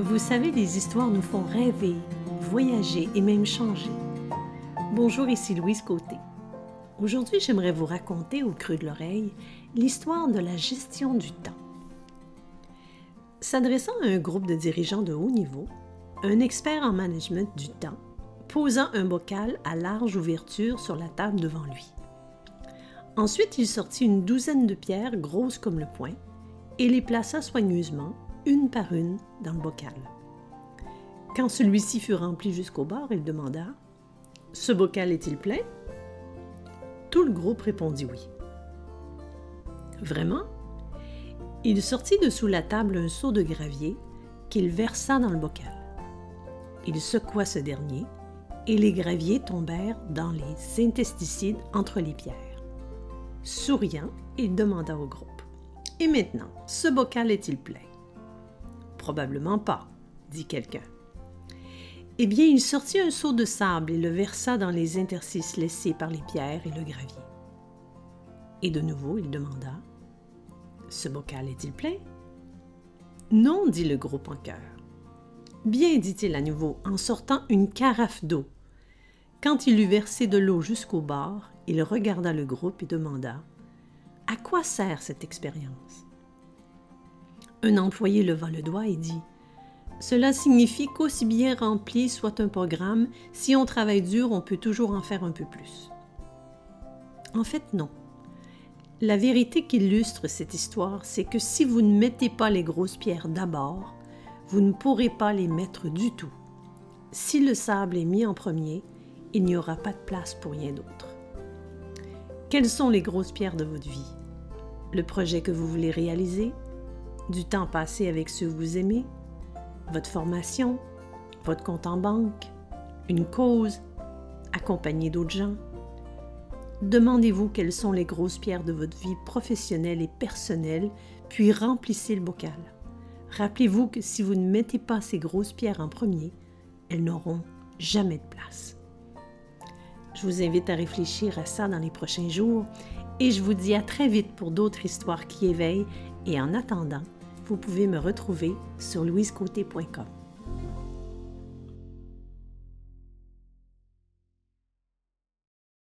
Vous savez, les histoires nous font rêver, voyager et même changer. Bonjour, ici Louise Côté. Aujourd'hui, j'aimerais vous raconter au creux de l'oreille l'histoire de la gestion du temps. S'adressant à un groupe de dirigeants de haut niveau, un expert en management du temps posa un bocal à large ouverture sur la table devant lui. Ensuite, il sortit une douzaine de pierres grosses comme le poing et les plaça soigneusement une par une dans le bocal. Quand celui-ci fut rempli jusqu'au bord, il demanda Ce bocal est-il plein? Tout le groupe répondit oui. Vraiment Il sortit de sous la table un seau de gravier qu'il versa dans le bocal. Il secoua ce dernier et les graviers tombèrent dans les intesticides entre les pierres. Souriant, il demanda au groupe Et maintenant, ce bocal est-il plein? Probablement pas, dit quelqu'un. Eh bien, il sortit un seau de sable et le versa dans les interstices laissés par les pierres et le gravier. Et de nouveau, il demanda Ce bocal est-il plein? Non, dit le groupe en chœur. Bien, dit-il à nouveau, en sortant une carafe d'eau. Quand il eut versé de l'eau jusqu'au bord, il regarda le groupe et demanda À quoi sert cette expérience? Un employé leva le doigt et dit Cela signifie qu'aussi bien rempli soit un programme, si on travaille dur, on peut toujours en faire un peu plus. En fait, non. La vérité qui illustre cette histoire, c'est que si vous ne mettez pas les grosses pierres d'abord, vous ne pourrez pas les mettre du tout. Si le sable est mis en premier, il n'y aura pas de place pour rien d'autre. Quelles sont les grosses pierres de votre vie? Le projet que vous voulez réaliser? Du temps passé avec ceux que vous aimez, votre formation, votre compte en banque, une cause, accompagner d'autres gens. Demandez-vous quelles sont les grosses pierres de votre vie professionnelle et personnelle, puis remplissez le bocal. Rappelez-vous que si vous ne mettez pas ces grosses pierres en premier, elles n'auront jamais de place. Je vous invite à réfléchir à ça dans les prochains jours et je vous dis à très vite pour d'autres histoires qui éveillent et en attendant, vous pouvez me retrouver sur louisecoté.com.